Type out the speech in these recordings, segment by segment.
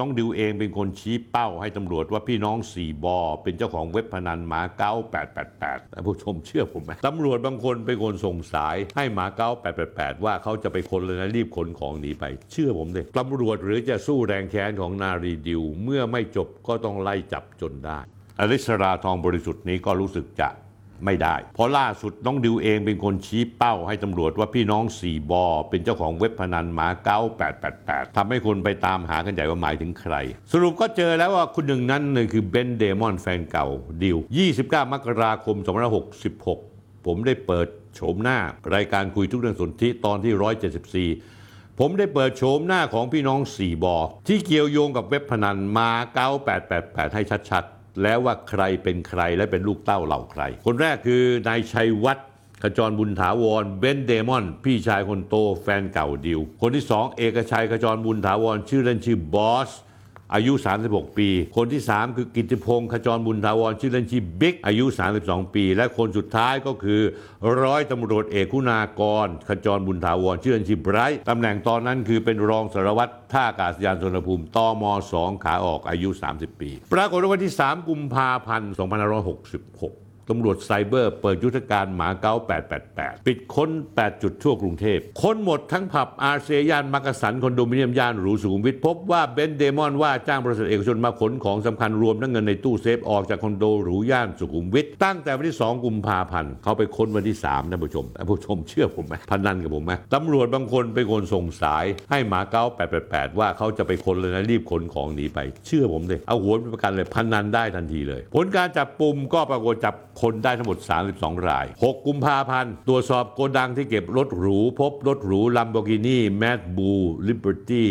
น้องดิวเองเป็นคนชี้เป้าให้ตำรวจว่าพี่น้องสี่บอ เป็นเจ้าของเว็บพนันหมาเก้า888ท่านผู้ชมเชื่อผมไหมตำรวจบางคนเป็นคนส่งสายให้หมาเก้า888 ว่าเขาจะไปคนเลยนะรีบขนของหนีไป เชื่อผมเลยตำรวจหรือจะสู้แรงแค้นของนารีดิว เมื่อไม่จบก็ต้องไล่จับจนได้อริสราทองบริสุทธิ์นี้ก็รู้สึกจะ ไม่ได้ เพราะล่าสุดน้องดิวเองเป็นคนชี้เป้าให้ตำรวจว่าพี่น้องสี่บอ เป็นเจ้าของเว็บพนันหมาเก้า888ทำให้คนไปตามหากันใหญ่ว่าหมายถึงใคร สรุปก็เจอแล้วว่าคุณหนึ่งนั้นเลยคือเบนเดมอนแฟนเก่าดิว 29 มกราคม 2566 ผมได้เปิดโฉมหน้ารายการคุยทุกเรื่องสนธิตอนที่ 174ผมได้เปิดโฉมหน้าของพี่น้องสี่บอที่เกี่ยวโยงกับเว็บพนันมา 9888 ให้ชัดๆ แล้วว่าใครเป็นใครและเป็นลูกเต้าเหล่าใคร คนแรกคือนายชัยวัฒน์ขจรบุญถาวรเบนเดมอน พี่ชายคนโตแฟนเก่าดิว คนที่สองเอกชัยขจรบุญถาวรชื่อเล่นชื่อบอส อายุ 36 ปี คนที่ 3 คือกิติพงศ์ขจรบุญทาวรชื่อเล่นชื่อบิ๊กอายุ 32 ปี และคนสุดท้ายก็คือร้อยตำรวจเอกคุณากร ขจรบุญทาวรชื่อเล่นชื่อไบรท์ตำแหน่งตอนนั้นคือเป็นรองสารวัตรท่าอากาศยานสุวรรณภูมิตม2 ขาออกอายุ 30 ปี ปรากฏว่าวันที่ 3 กุมภาพันธ์ 2566 ตำรวจไซเบอร์เปิดยุทธการหมาเก้า 888 ปิดค้น 8 จุดทั่วกรุงเทพ ค้นหมดทั้งผับอาเซียย่านมักกะสันคอนโดมิเนียมย่านหรูสุขุมวิทพบว่าเบนเดมอนว่าจ้างบริษัทเอกชนมาขนของสำคัญรวมทั้งเงินในตู้เซฟออกจากคอนโดหรูย่านสุขุมวิทตั้งแต่วันที่ 2 กุมภาพันธ์เขาไปค้นวันที่3ท่านผู้ชมท่านผู้ชมเชื่อผมไหมพนันกับผมไหมตำรวจบางคนเป็นคนส่งสายให้มาเก๊า 888 ว่าเขาจะไปค้นเลยนะรีบขนของหนีไป เชื่อผมเลยเอาหัวเป็นประกันเลยพนันได้ทันทีเลย ผลการจับกุมก็ปรากฏจับคนได้ทั้งหมด 32 ราย 6 กุมภาพันธ์ ตรวจสอบโกดังที่เก็บรถหรู พบรถหรู Lamborghini Mad Bull Liberty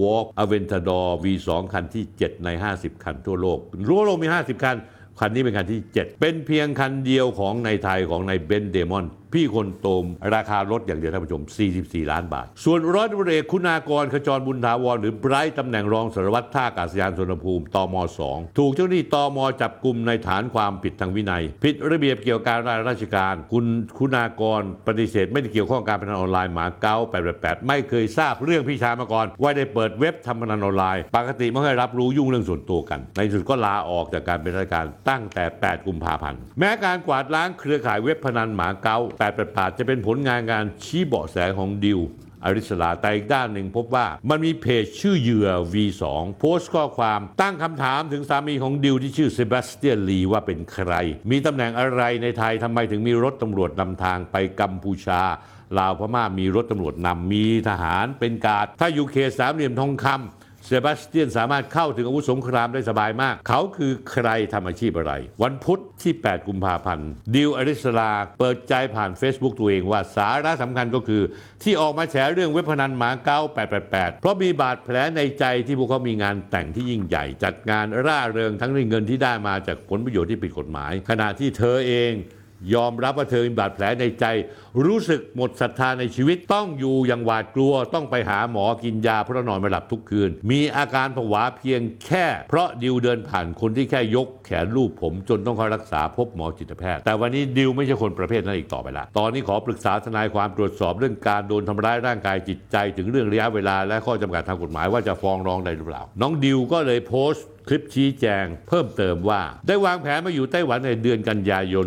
Walk Aventador V2 คันที่ 7 ใน 50 คันทั่วโลกรั้วโลกมี 50 คัน คันนี้เป็นคันที่ 7 เป็นเพียงคันเดียวของในไทยของในเบนเดมอน พี่คนโตมราคารถอย่างเดียวท่านผู้ชม 44 ล้านบาท ส่วนร้อยตำรวจเอกคุณากรขจรบุญถาวร หรือไบรท์ตำแหน่งรองสารวัตรท่าอากาศยานสุวรรณภูมิตม2ถูกเจ้าหน้าที่ตมจับกลุ่มในฐานความผิดทางวินัย ผิดระเบียบเกี่ยวกับการราชการ คุณคุณากรปฏิเสธ ไม่ได้เกี่ยวข้องกับการพนันออนไลน์หมาเก้า888 ไม่เคยทราบเรื่องพี่ชายมาก่อน ว่าได้เปิดเว็บทำพนันออนไลน์ ปกติไม่เคยรับรู้ยุ่งเรื่องส่วนตัวกัน ในที่สุดก็ลาออกจากการเป็นราชการตั้งแต่ 8 กุมภาพันธ์แม้การกวาดล้างเครือข่ายเว็บพนันหมาเก้า888 จะเป็นผลงานการชี้เบาะแสของดิวอริสลาแต่อีกด้านหนึ่งพบว่ามันมีเพจชื่อเหยื่อ V2 โพสต์ข้อความตั้งคำถามถึงสามีของดิวที่ชื่อเซบาสเตียนลีว่าเป็นใคร มีตำแหน่งอะไรในไทยทำไมถึงมีรถตำรวจนำทางไปกัมพูชาลาวพม่ามีรถตำรวจนำมีทหารเป็นการดถ้าอยู่เขตสามเหลี่ยมทองคำ เซบาสเตียนสามารถเข้าถึงอาวุธสงครามได้สบายมาก เขาคือใครทำอาชีพอะไร วันพุธที่ 8 กุมภาพันธ์ ดิวอริสลาเปิดใจผ่าน Facebook ตัวเองว่าสาระสำคัญก็คือ ที่ออกมาแฉเรื่องเว็บพนันหมาเก้า888 เพราะมีบาดแผลในใจที่พวกเขามีงานแต่งที่ยิ่งใหญ่ จัดงานร่าเริงทั้งในเงินที่ได้มาจากผลประโยชน์ที่ผิดกฎหมาย ขณะที่เธอเอง ยอมรับว่าเธอมีบาดแผลในใจ รู้สึกหมดศรัทธาในชีวิตต้องอยู่อย่างหวาดกลัว ต้องไปหาหมอกินยาเพราะนอนไม่หลับทุกคืน มีอาการผวาเพียงแค่ เพราะดิวเดินผ่านคนที่แค่ยกแขนลูบผมจนต้องเข้ารักษาพบหมอจิตแพทย์ แต่วันนี้ดิวไม่ใช่คนประเภทนั้นอีกต่อไปละตอนนี้ขอปรึกษาทนายความตรวจสอบเรื่องการโดนทำร้ายร่างกายจิตใจ ถึงเรื่องระยะเวลาและข้อจำกัดทางกฎหมายว่าจะฟ้องร้องได้หรือเปล่า น้องดิวก็เลยโพสต์ คลิปชี้แจงเพิ่มเติมว่า ได้วางแผนมาอยู่ไต้หวันในเดือนกันยายน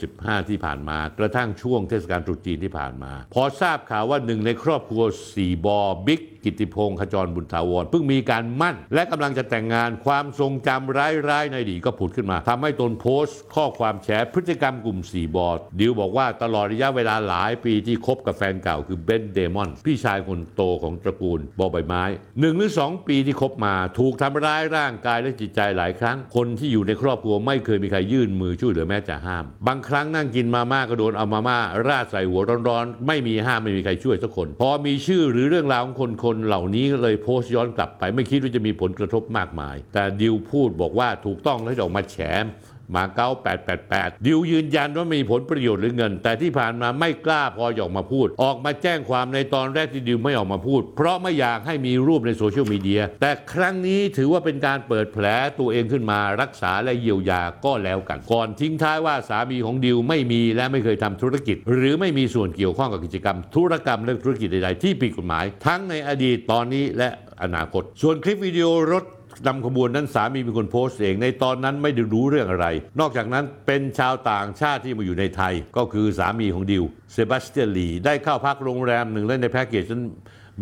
2565 ที่ผ่านมา กระทั่งช่วงเทศกาลตรุษจีนที่ผ่านมา พอทราบข่าวว่าหนึ่งในครอบครัวสี่บอบิ๊ก กิติพงศ์ขจรบุญถาวรเพิ่งมีการมั่น และกำลังจะแต่งงานความทรงจำร้ายๆในอดีตก็ผุดขึ้นมาทำให้ตนโพสต์ ข้อความแฉพฤติกรรมกลุ่มสี่บอดดิวบอกว่าตลอดระยะเวลาหลายปีที่คบกับแฟนเก่าคือเบนเดมอนพี่ชายคนโตของตระกูลบอใบไม้หนึ่งหรือสองปีที่คบมาถูกทำร้ายร่างกายและจิตใจหลายครั้ง คนที่อยู่ในครอบครัวไม่เคยมีใครยื่นมือช่วยเหลือแม้จะห้าม บางครั้งนั่งกินมาม่าก็โดนเอามาม่าราดใส่หัวร้อนๆไม่มีห้ามไม่มีใครช่วยสักคน พอมีชื่อหรือเรื่องราวของคนคนนเหล่านี้ก็เลยโพสต์ย้อนกลับไป ไม่คิดว่าจะมีผลกระทบมากมาย แต่ดิวพูดบอกว่าถูกต้องแล้วจะออกมาแฉ มาเก๊า888 ดิวยืนยันว่าไม่มีผลประโยชน์หรือเงิน แต่ที่ผ่านมาไม่กล้าพอออกมาพูด ออกมาแจ้งความในตอนแรกที่ดิวไม่ออกมาพูด เพราะไม่อยากให้มีรูปในโซเชียลมีเดีย แต่ครั้งนี้ถือว่าเป็นการเปิดแผลตัวเองขึ้นมารักษาและเยียวยาก็แล้วกัน ก่อนทิ้งท้ายว่าสามีของดิวไม่มีและไม่เคยทำธุรกิจ หรือไม่มีส่วนเกี่ยวข้องกับกิจกรรม ธุรกรรมและธุรกิจใดๆที่ผิดกฎหมาย ทั้งในอดีตตอนนี้และอนาคต ส่วนคลิปวิดีโอรถ นำขบวนนั้นสามีเป็นคนโพสต์เอง ในตอนนั้นไม่ได้รู้เรื่องอะไร นอกจากนั้นเป็นชาวต่างชาติที่มาอยู่ในไทย ก็คือสามีของดิวเซบาสเตียนลีได้เข้าพักโรงแรมหนึ่งและในแพ็กเกจนั้น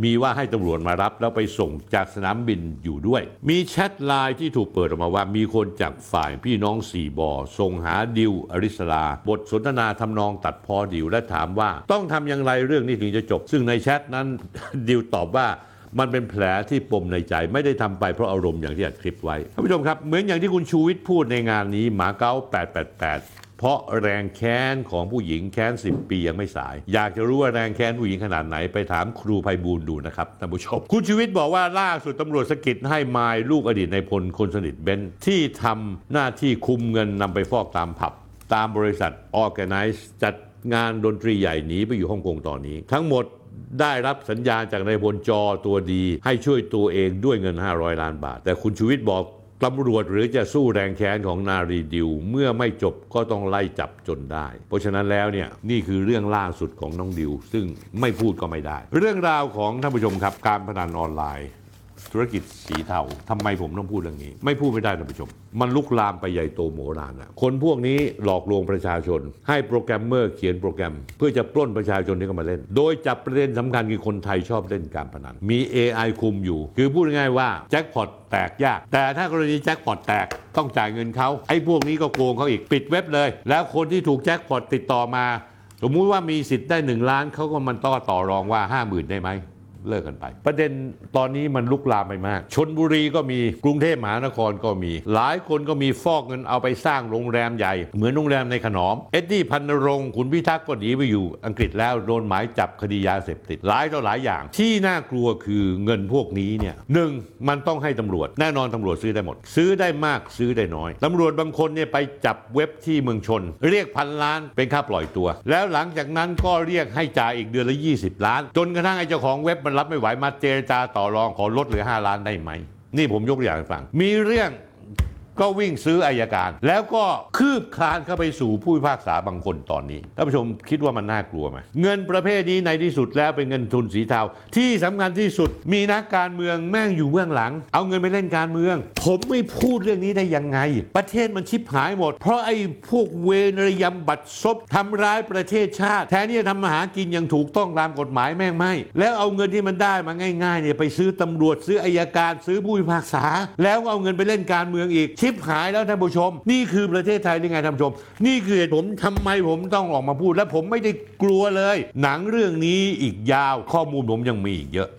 มีว่าให้ตำรวจมารับแล้วไปส่งจากสนามบินอยู่ด้วย มีแชทไลน์ที่ถูกเปิดออกมาว่ามีคนจากฝ่ายพี่น้องสี่บอส่งหาดิวอริสลา บทสนทนาทำนองตัดพอดิวและถามว่า ต้องทำอย่างไรเรื่องนี้ถึงจะจบ ซึ่งในแชทนั้นดิวตอบว่า มันเป็นแผลที่ปมในใจไม่ได้ทำไปเพราะอารมณ์อย่างที่อัดคลิปไว้ท่านผู้ชมครับ เหมือนอย่างที่คุณชูวิทย์พูดในงานนี้หมาเก้า 888เพราะแรงแค้นของผู้หญิงแค้น 10 ปียังไม่สาย อยากจะรู้ว่าแรงแค้นผู้หญิงขนาดไหนไปถามครูไพบูลดูนะครับท่านผู้ชม คุณชูวิทย์บอกว่าล่าสุดตำรวจสะกิดให้มายลูกอดีตในพลคนสนิทเบนที่ทำหน้าที่คุมเงินนำไปฟอกตามผับ ตามบริษัท Organize จัดงานดนตรีใหญ่หนีไปอยู่ฮ่องกงตอนนี้ ทั้งหมด ได้รับสัญญาณจากนายพลจอตัวดี ให้ช่วยตัวเองด้วยเงิน 500 ล้านบาท แต่คุณชูวิทย์บอกตำรวจหรือจะสู้แรงแค้นของนารีดิว เมื่อไม่จบก็ต้องไล่จับจนได้ เพราะฉะนั้นแล้วเนี่ยนี่คือเรื่องล่าสุดของน้องดิว ซึ่งไม่พูดก็ไม่ได้ เรื่องราวของท่านผู้ชมครับการพนันออนไลน์ ธุรกิจสีเทาทำไมผมต้องพูดเรื่องนี้ ไม่พูดไม่ได้ท่านผู้ชม มันลุกลามไปใหญ่โตมโหฬารอะคนพวกนี้หลอกลวงประชาชน ให้โปรแกรมเมอร์เขียนโปรแกรม เพื่อจะปล้นประชาชนที่เข้ามาเล่น โดยจับประเด็นสำคัญคือคนไทยชอบเล่นการพนันมี AI คุมอยู่ คือพูดง่ายๆว่าแจ็คพอตแตกยาก แต่ถ้ากรณีแจ็คพอตแตกต้องจ่ายเงินเขาไอ้พวกนี้ก็โกงเขาอีกปิดเว็บเลย แล้วคนที่ถูกแจ็คพอตติดต่อมาสมมุติว่ามีสิทธิ์ได้หนึ่งล้านเขาก็มันต้อต่อรองว่าห้าหมื่นได้ไหม เลิกกันไป ประเด็นตอนนี้มันลุกลามไปมากชนบุรีก็มีกรุงเทพมหานครก็มี หลายคนก็มีฟอกเงินเอาไปสร้างโรงแรมใหญ่ เหมือนโรงแรมในขนอม เอ็ดดี้พันนรงค์ขุนพิทักษ์ก็หนีไปอยู่อังกฤษแล้วโดนหมายจับคดียาเสพติดหลายต่อหลายอย่าง ที่น่ากลัวคือเงินพวกนี้เนี่ยหนึ่งมันต้องให้ตำรวจ แน่นอนตำรวจซื้อได้หมด ซื้อได้มากซื้อได้น้อยตำรวจบางคนเนี่ยไปจับเว็บที่เมืองชน เรียกพันล้านเป็นค่าปล่อยตัว แล้วหลังจากนั้นก็เรียกให้จ่ายอีกเดือนละ 20 ล้าน จนกระทั่งไอ้เจ้าของเว็บมันรับไม่ไหวมาเจรจาต่อรองขอลดเหลือ 5 ล้านได้ไหม นี่ผมยกตัวอย่างให้ฟัง มีเรื่อง ก็วิ่งซื้ออายการ แล้วก็คืบคลานเข้าไปสู่ผู้พิพากษาบางคนตอนนี้ท่านผู้ชมคิดว่ามันน่ากลัวไหมเงินประเภทนี้ในที่สุดแล้วเป็นเงินทุนสีเทาที่สำคัญที่สุดมีนักการเมืองแม่งอยู่เบื้องหลัง เอาเงินไปเล่นการเมือง ผมไม่พูดเรื่องนี้ได้ยังไง ประเทศมันชิบหายหมด เพราะไอ้พวกเวรยำบัตรซบทำร้ายประเทศชาติ แทนที่จะทำมาหากินอย่างถูกต้องตามกฎหมายแม่งไม่ แล้วเอาเงินที่มันได้มาง่ายๆเนี่ยไปซื้อตำรวจซื้ออายการซื้อผู้พิพากษา แล้วเอาเงินไปเล่นการเมืองอีกชิบหายแล้วท่านผู้ชม นี่คือประเทศไทยนี่ไงท่านผู้ชม นี่คือเหตุผมทำไมผมต้องออกมาพูด และผมไม่ได้กลัวเลย หนังเรื่องนี้อีกยาวข้อมูลผมยังมีอีกเยอะ